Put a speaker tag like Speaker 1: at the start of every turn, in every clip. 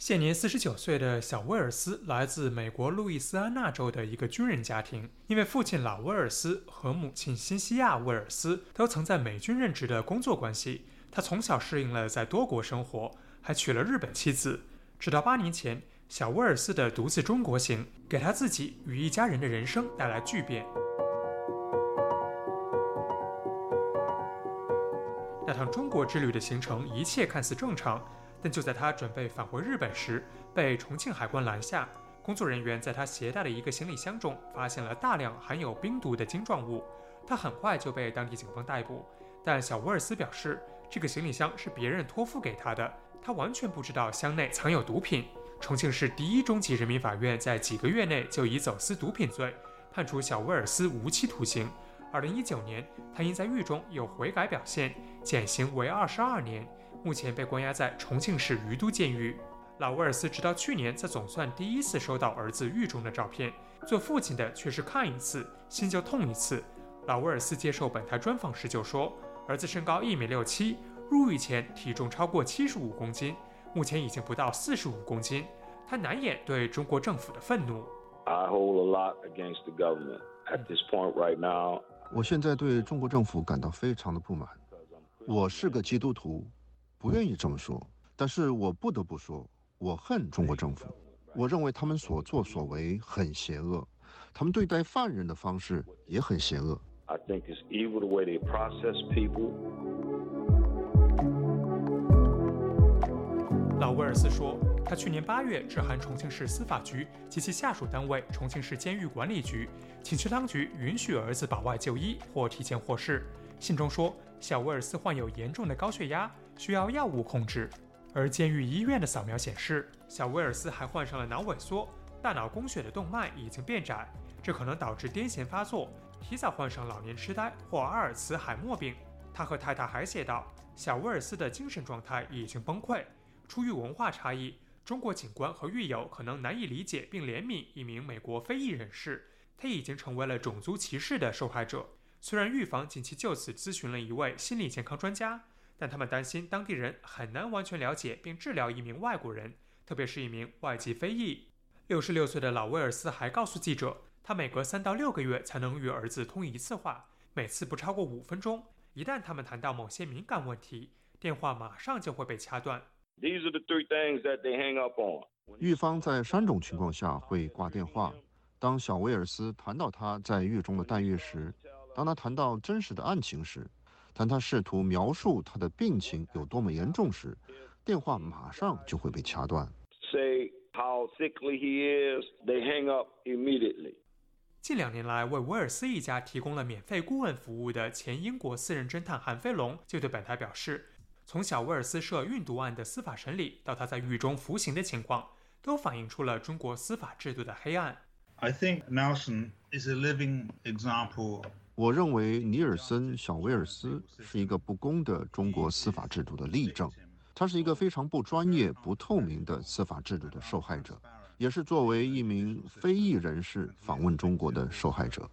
Speaker 1: 现年四十九岁的小威尔斯来自美国路易斯安那州的一个军人家庭，因为父亲老威尔斯和母亲辛西亚威尔斯都曾在美军任职的工作关系，他从小适应了在多国生活，还娶了日本妻子。直到八年前，小威尔斯的独自中国行给他自己与一家人的人生带来巨变。那趟中国之旅的行程一切看似正常。但就在他准备返回日本时，被重庆海关拦下。工作人员在他携带的一个行李箱中发现了大量含有冰毒的晶状物，他很快就被当地警方逮捕。但小沃尔斯表示，这个行李箱是别人托付给他的，他完全不知道箱内藏有毒品。重庆市第一中级人民法院在几个月内就以走私毒品罪判处小威尔斯无期徒刑。二零一九年，他因在狱中有悔改表现，减刑为二十二年。目前被关押在重庆市于都监狱。老威尔斯直到去年才总算第一次收到儿子狱中的照片。做父亲的却是看一次心就痛一次。老威尔斯接受本台专访时就说：“儿子身高一米六七，入狱前体重超过七十五公斤，目前已经不到四十五公斤。他难掩对中国政府的愤怒。”
Speaker 2: I hold a lot against the government at this point right now.
Speaker 3: 我现在对中国政府感到非常的不满。我是个基督徒。不愿意这么说，但是我不得不说，我恨中国政府。我认为他们所作所为很邪恶，他们对待犯人的方式也很邪恶。
Speaker 2: I think it's evil the way they process people.
Speaker 1: 老威尔斯说，他去年八月致函重庆市司法局及其下属单位重庆市监狱管理局，请求当局允许儿子保外就医或提前获释。信中说，小威尔斯患有严重的高血压。需要药物控制，而监狱医院的扫描显示，小威尔斯还患上了脑萎缩，大脑供血的动脉已经变窄，这可能导致癫痫发作，提早患上老年痴呆或阿尔茨海默病。他和太太还写道，小威尔斯的精神状态已经崩溃。出于文化差异，中国警官和狱友可能难以理解并怜悯一名美国非裔人士，他已经成为了种族歧视的受害者。虽然狱方近期就此咨询了一位心理健康专家。但他们担心当地人很难完全了解并治疗一名外国人，特别是一名外籍非裔。六十六岁的老威尔斯还告诉记者，他每隔三到六个月才能与儿子通一次话，每次不超过五分钟。一旦他们谈到某些敏感问题，电话马上就会被掐断。
Speaker 3: 狱方在三种情况下会挂电话：当小威尔斯谈到他在狱中的待遇时，当他谈到真实的案情时。当他试图描述他的病情有多么严重时，电话马上就会被掐断。
Speaker 2: Say how sickly he is, they hang up immediately.
Speaker 1: 近两年来，为威尔斯一家提供了免费顾问服务的前英国私人侦探韩飞龙就对本台表示，从小威尔斯涉运毒案的司法审理到他在狱中服刑的情况，都反映出了中国司法制度的黑暗。
Speaker 4: I think Nelson is a living example.
Speaker 3: 我认为尼尔森·小威尔斯是一个不公的中国司法制度的例证，他是一个非常不专业、不透明的司法制度的受害者，也是作为一名非裔人士访问中国的受害者。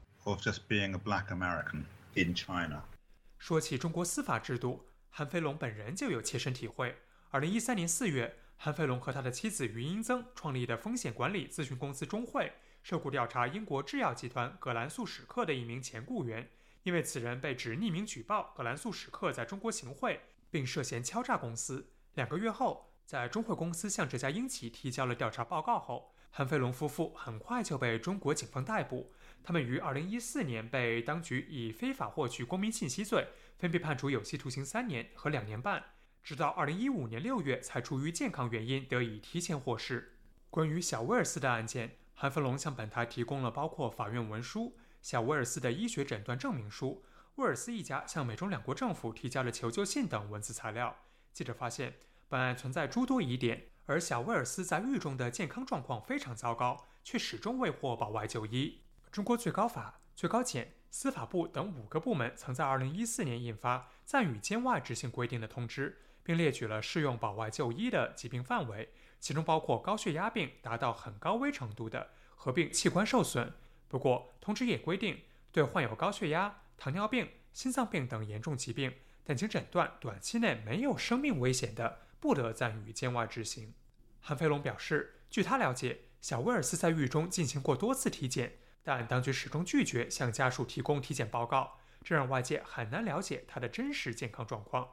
Speaker 1: 说起中国司法制度，韩飞龙本人就有切身体会。二零一三年四月，韩飞龙和他的妻子余英增创立的风险管理咨询公司中汇。受雇调查英国制药集团葛兰素史克的一名前雇员，因为此人被指匿名举报葛兰素史克在中国行贿，并涉嫌敲诈公司。两个月后，在中汇公司向这家英企提交了调查报告后，韩飞龙夫妇很快就被中国警方逮捕。他们于2014年被当局以非法获取公民信息罪，分别判处有期徒刑三年和两年半，直到2015年6月才出于健康原因得以提前获释。关于小威尔斯的案件。韩飞龙向本台提供了包括法院文书、小威尔斯的医学诊断证明书、威尔斯一家向美中两国政府提交的求救信等文字材料。记者发现，本案存在诸多疑点，而小威尔斯在狱中的健康状况非常糟糕，却始终未获保外就医。中国最高法、最高检、司法部等五个部门曾在2014年印发暂予监外执行规定的通知，并列举了适用保外就医的疾病范围。其中包括高血压病达到很高危程度的合并器官受损。不过，通知也规定，对患有高血压、糖尿病、心脏病等严重疾病，但经诊断短期内没有生命危险的，不得暂予监外执行。韩飞龙表示，据他了解，小威尔斯在狱中进行过多次体检，但当局始终拒绝向家属提供体检报告，这让外界很难了解他的真实健康状况。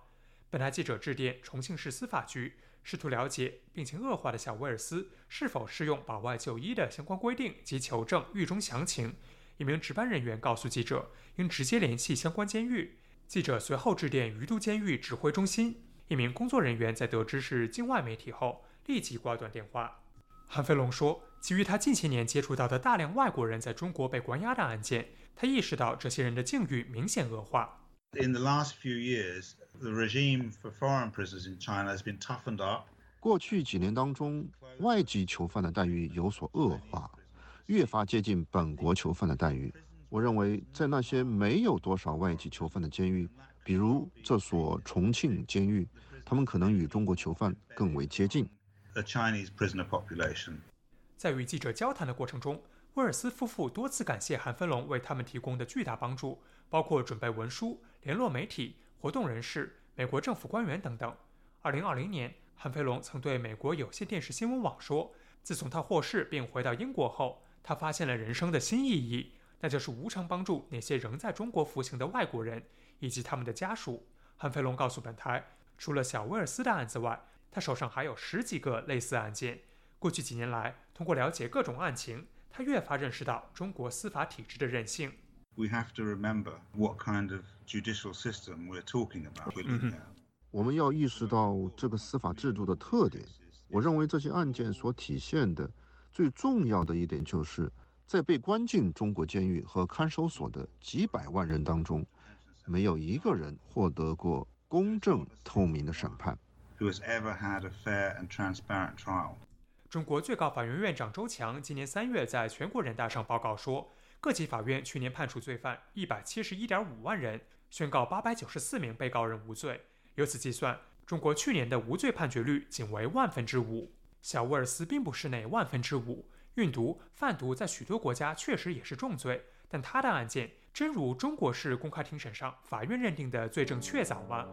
Speaker 1: 本台记者致电重庆市司法局，试图了解病情恶化的小威尔斯是否适用保外就医的相关规定及求证狱中详情。一名值班人员告诉记者，应直接联系相关监狱。记者随后致电于都监狱指挥中心，一名工作人员在得知是境外媒体后，立即挂断电话。韩飞龙说，基于他近些年接触到的大量外国人在中国被关押的案件，他意识到这些人的境遇明显恶化。
Speaker 4: In the last few years, the regime for foreign prisoners in China has been toughened up.
Speaker 3: 过去几年当中，外籍囚犯的待遇有所恶化。越发接近本国囚犯的待遇。我认为，在那些没有多少外籍囚犯的监狱，比如这所重庆监狱，他们可能与中国囚犯更为接近。
Speaker 4: The Chinese prisoner population。
Speaker 1: 在与记者交谈的过程中，威尔斯夫妇多次感谢韩飞龙为他们提供的巨大帮助，包括准备文书、联络媒体、活动人士、美国政府官员等等。二零二零年，韩飞龙曾对美国有线电视新闻网说：“自从他获释并回到英国后。”他发现了人生的新意义，那就是无偿帮助那些仍在中国服刑的外国人以及他们的家属。韩飞龙告诉本台，除了小威尔斯的案子外，他手上还有十几个类似案件。过去几年来，通过了解各种案情，他越发认识到中国司法体制的韧性。
Speaker 4: We have to remember what kind of judicial system we're talking about.
Speaker 3: 我们要意识到这个司法制度的特点。我认为这些案件所体现的。最重要的一点就是，在被关进中国监狱和看守所的几百万人当中，没有一个人获得过公正透明的审判。
Speaker 1: 中国最高法院院长周强今年三月在全国人大上报告说，各级法院去年判处罪犯一百七十一点五万人，宣告八百九十四名被告人无罪。由此计算，中国去年的无罪判决率仅为万分之五。小威尔斯并不是那万分之五。运毒、贩毒在许多国家确实也是重罪，但他的案件真如中国式公开庭审上法院认定的罪证确凿吗？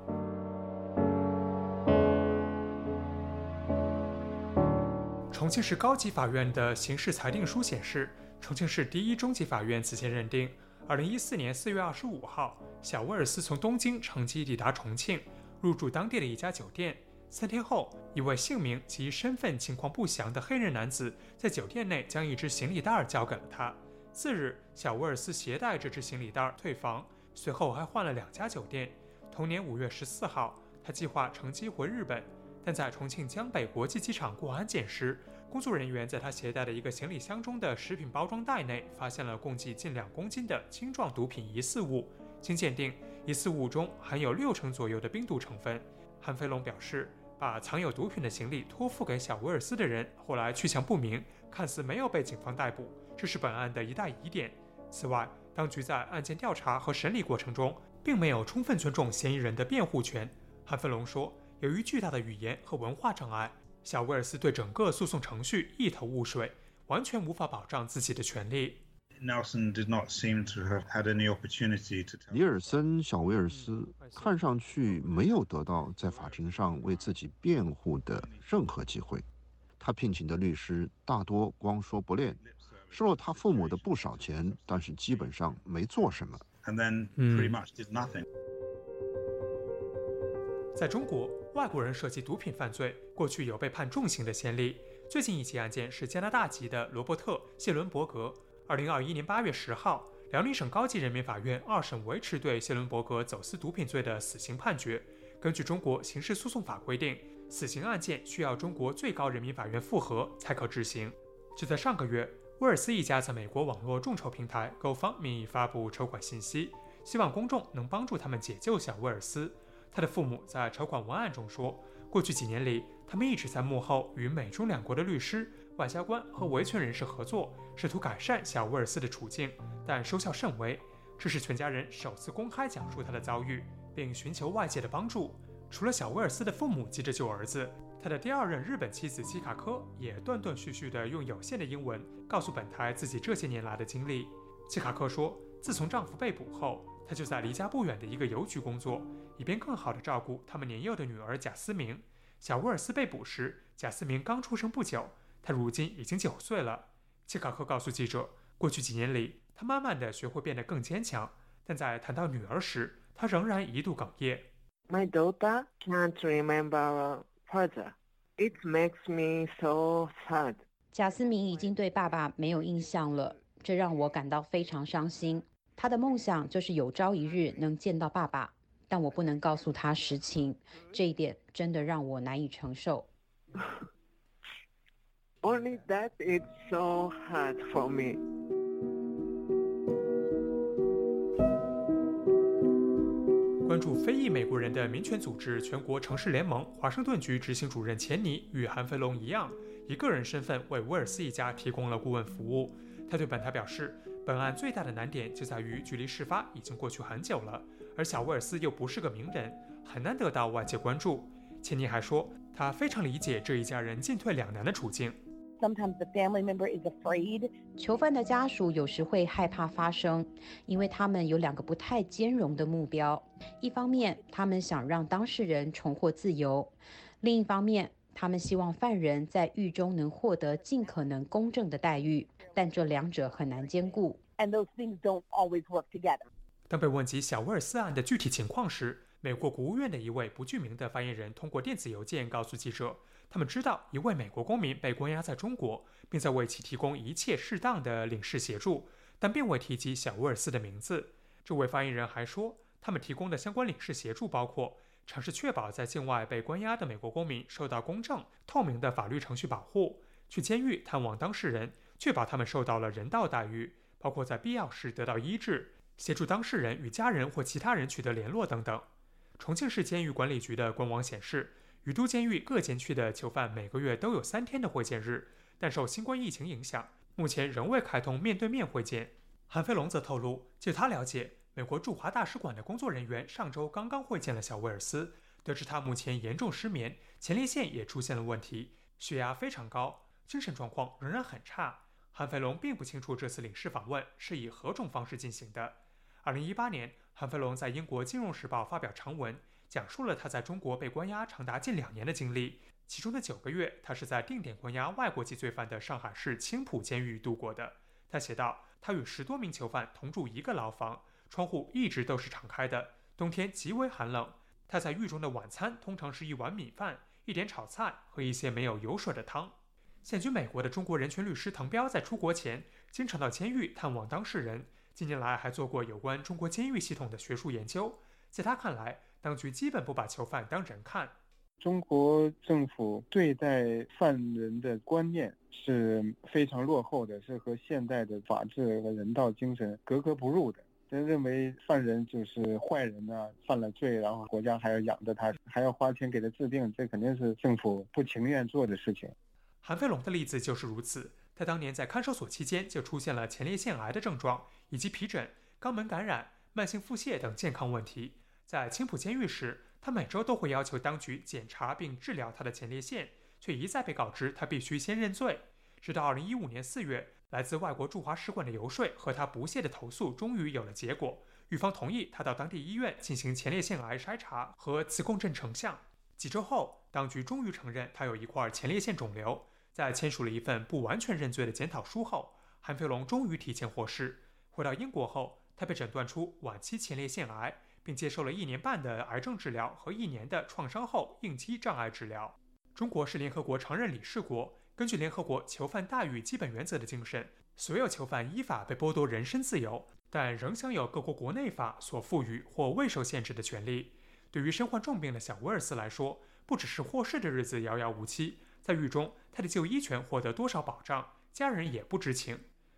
Speaker 1: 重庆市高级法院的刑事裁定书显示，重庆市第一中级法院此前认定，二零一四年四月二十五号，小威尔斯从东京乘机抵达重庆，入住当地的一家酒店。三天后，一位姓名及身份情况不详的黑人男子在酒店内将一只行李袋交给了他。次日，小威尔斯携带这只行李袋退房，随后还换了两家酒店。同年五月十四号，他计划乘机回日本，但在重庆江北国际机场过安检时，工作人员在他携带的一个行李箱中的食品包装袋内发现了共计近两公斤的青状毒品疑似物。经鉴定，疑似物中含有六成左右的冰毒成分。韩飞龙表示。把藏有毒品的行李托付给小威尔斯的人，后来去向不明，看似没有被警方逮捕，这是本案的一大疑点。此外，当局在案件调查和审理过程中，并没有充分尊重嫌疑人的辩护权。韩飞龙说，由于巨大的语言和文化障碍，小威尔斯对整个诉讼程序一头雾水，完全无法保障自己的权利。
Speaker 4: Nelson did not seem to have had any opportunity to.
Speaker 3: 尼尔森·小威尔斯看上去没有得到在法庭上为自己辩护的任何机会。他聘请的律师大多光说不练，收了他父母的不少钱，但是基本上没做什么。
Speaker 4: And then pretty much did nothing.
Speaker 1: 在中国，外国人涉及毒品犯罪，过去有被判重刑的先例。最近一起案件是加拿大籍的罗伯特·谢伦伯格。二零二一年八月十号，辽宁省高级人民法院二审维持对谢伦伯格走私毒品罪的死刑判决。根据中国刑事诉讼法规定，死刑案件需要中国最高人民法院复核才可执行。就在上个月，威尔斯一家在美国网络众筹平台 GoFundMe 发布筹款信息，希望公众能帮助他们解救小威尔斯。他的父母在筹款文案中说，过去几年里，他们一直在幕后与美中两国的律师。外交官和维权人士合作，试图改善小威尔斯的处境，但收效甚微。这是全家人首次公开讲述他的遭遇，并寻求外界的帮助。除了小威尔斯的父母急着救儿子，他的第二任日本妻子基卡科也断断续续地用有限的英文告诉本台自己这些年来的经历。基卡科说，自从丈夫被捕后，她就在离家不远的一个邮局工作，以便更好地照顾他们年幼的女儿贾思明。小威尔斯被捕时。贾思明刚出生不久，他如今已经九岁了。切卡克告诉记者，过去几年里，他慢慢地学会变得更坚强，但在谈到女儿时，他仍然一度哽咽。
Speaker 5: My daughter can't remember father. It makes me so sad.
Speaker 6: 贾思明已经对爸爸没有印象了，这让我感到非常伤心。他的梦想就是有朝一日能见到爸爸，但我不能告诉他实情，这一点真的让我难以承受。
Speaker 5: Only that it's so hard for me.
Speaker 1: 关注非裔美国人的民权组织全国城市联盟华盛顿局执行主任钱尼与韩飞龙一样，以个人身份为威尔斯一家提供了顾问服务。他对本台表示，本案最大的难点就在于距离事发已经过去很久了，而小威尔斯又不是个名人，很难得到外界关注。钱妮还说，他非常理解这一家人进退两难的处境。
Speaker 7: Sometimes the family member is afraid.
Speaker 6: 囚犯的家属有时会害怕发声，因为他们有两个不太兼容的目标：一方面，他们想让当事人重获自由；另一方面，他们希望犯人在狱中能获得尽可能公正的待遇。但这两者很难兼顾。
Speaker 7: And those things don't always work together.
Speaker 1: 当被问及小威尔斯案的具体情况时，美国国务院的一位不具名的发言人通过电子邮件告诉记者。他们知道一位美国公民被关押在中国，并在为其提供一切适当的领事协助，但并未提及小威尔斯的名字。这位发言人还说，他们提供的相关领事协助包括尝试确保在境外被关押的美国公民受到公正、透明的法律程序保护，去监狱探望当事人，确保他们受到了人道待遇，包括在必要时得到医治，协助当事人与家人或其他人取得联络等等。重庆市监狱管理局的官网显示。于都监狱各监区的囚犯每个月都有三天的会见日，但受新冠疫情影响，目前仍未开通面对面会见。韩飞龙则透露，据他了解，美国驻华大使馆的工作人员上周刚刚会见了小威尔斯，得知他目前严重失眠，前列腺也出现了问题，血压非常高，精神状况仍然很差。韩飞龙并不清楚这次领事访问是以何种方式进行的。二零一八年，韩飞龙在英国《金融时报》发表长文。讲述了他在中国被关押长达近两年的经历，其中的九个月，他是在定点关押外国籍罪犯的上海市青浦监狱度过的。他写道：“他与十多名囚犯同住一个牢房，窗户一直都是敞开的，冬天极为寒冷。他在狱中的晚餐通常是一碗米饭、一点炒菜和一些没有油水的汤。”现居美国的中国人权律师滕彪在出国前经常到监狱探望当事人，近年来还做过有关中国监狱系统的学术研究。在他看来，当局基本不把囚犯当人看。
Speaker 8: 中国政府对待犯人的观念是非常落后的，是和现代的法治和人道精神格格不入的。真认为犯人就是坏人呢，犯了罪，然后国家还要养着他，还要花钱给他治病，这肯定是政府不情愿做的事情。
Speaker 1: 韩飞龙的例子就是如此。他当年在看守所期间就出现了前列腺癌的症状，以及皮疹、肛门感染、慢性腹泻等健康问题。在青浦监狱时，他每周都会要求当局检查并治疗他的前列腺，却一再被告知他必须先认罪。直到2015年4月，来自外国驻华使馆的游说和他不懈的投诉终于有了结果，狱方同意他到当地医院进行前列腺癌筛查和磁共振成像。几周后，当局终于承认他有一块前列腺肿瘤。在签署了一份不完全认罪的检讨书后，韩飞龙终于提前获释。回到英国后，他被诊断出晚期前列腺癌。并接受了一年半的癌症治疗和一年的创伤后应激障碍治疗。中国是联合国常任理事国，根据联合国囚犯待遇基本原则的精神，所有囚犯依法被剥夺人身自由，但仍享有各国国内法所赋予或未受限制的权利。对于身患重病的小威尔斯来说，不只是获释的日子遥遥无期，在狱中他的就医权获得多少保障，家人也不知情。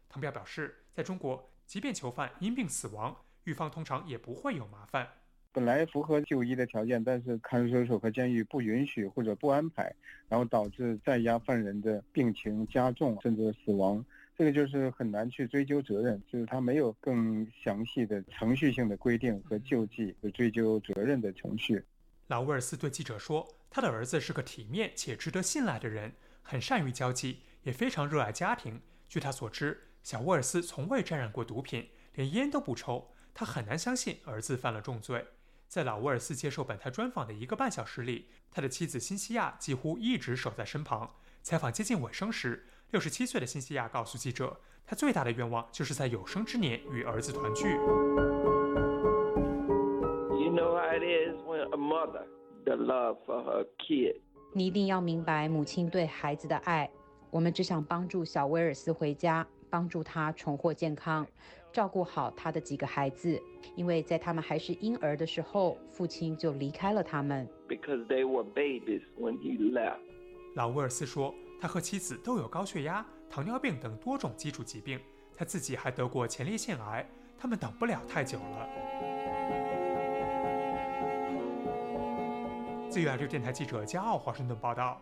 Speaker 1: 滕彪表示，在中国，即便囚犯因病死亡，狱方通常也不会有麻烦。
Speaker 8: 本来符合就医的条件，但是看守所和监狱不允许或者不安排，然后导致在押犯人的病情加重甚至死亡，这个就是很难去追究责任。就是他没有更详细的程序性的规定和救济和追究责任的程序。
Speaker 1: 老威尔斯对记者说：“他的儿子是个体面且值得信赖的人，很善于交际，也非常热爱家庭。据他所知，小沃尔斯从未沾染过毒品，连烟都不抽。”他很难相信儿子犯了重罪。在老沃尔斯接受本台专访的一个半小时里，他的妻子辛西亚几乎一直守在身旁。采访接近尾声时，六十七岁的辛西亚告诉记者，他最大的愿望就是在有生之年与儿子团聚。
Speaker 2: You know how it is when a mother, the love for her kid.
Speaker 6: 你一定要明白母亲对孩子的爱。我们只想帮助小威尔斯回家，帮助他重获健康，照顾好他的几个孩子。因为在他们还是婴儿的时候，父亲就离开了他们。
Speaker 2: because they were babies when he left.
Speaker 1: 老威尔斯说，他和妻子都有高血压、糖尿病等多种基础疾病，他自己还得过前列腺癌，他们等不了太久了。自由亚洲电台记者加奥华盛顿报道。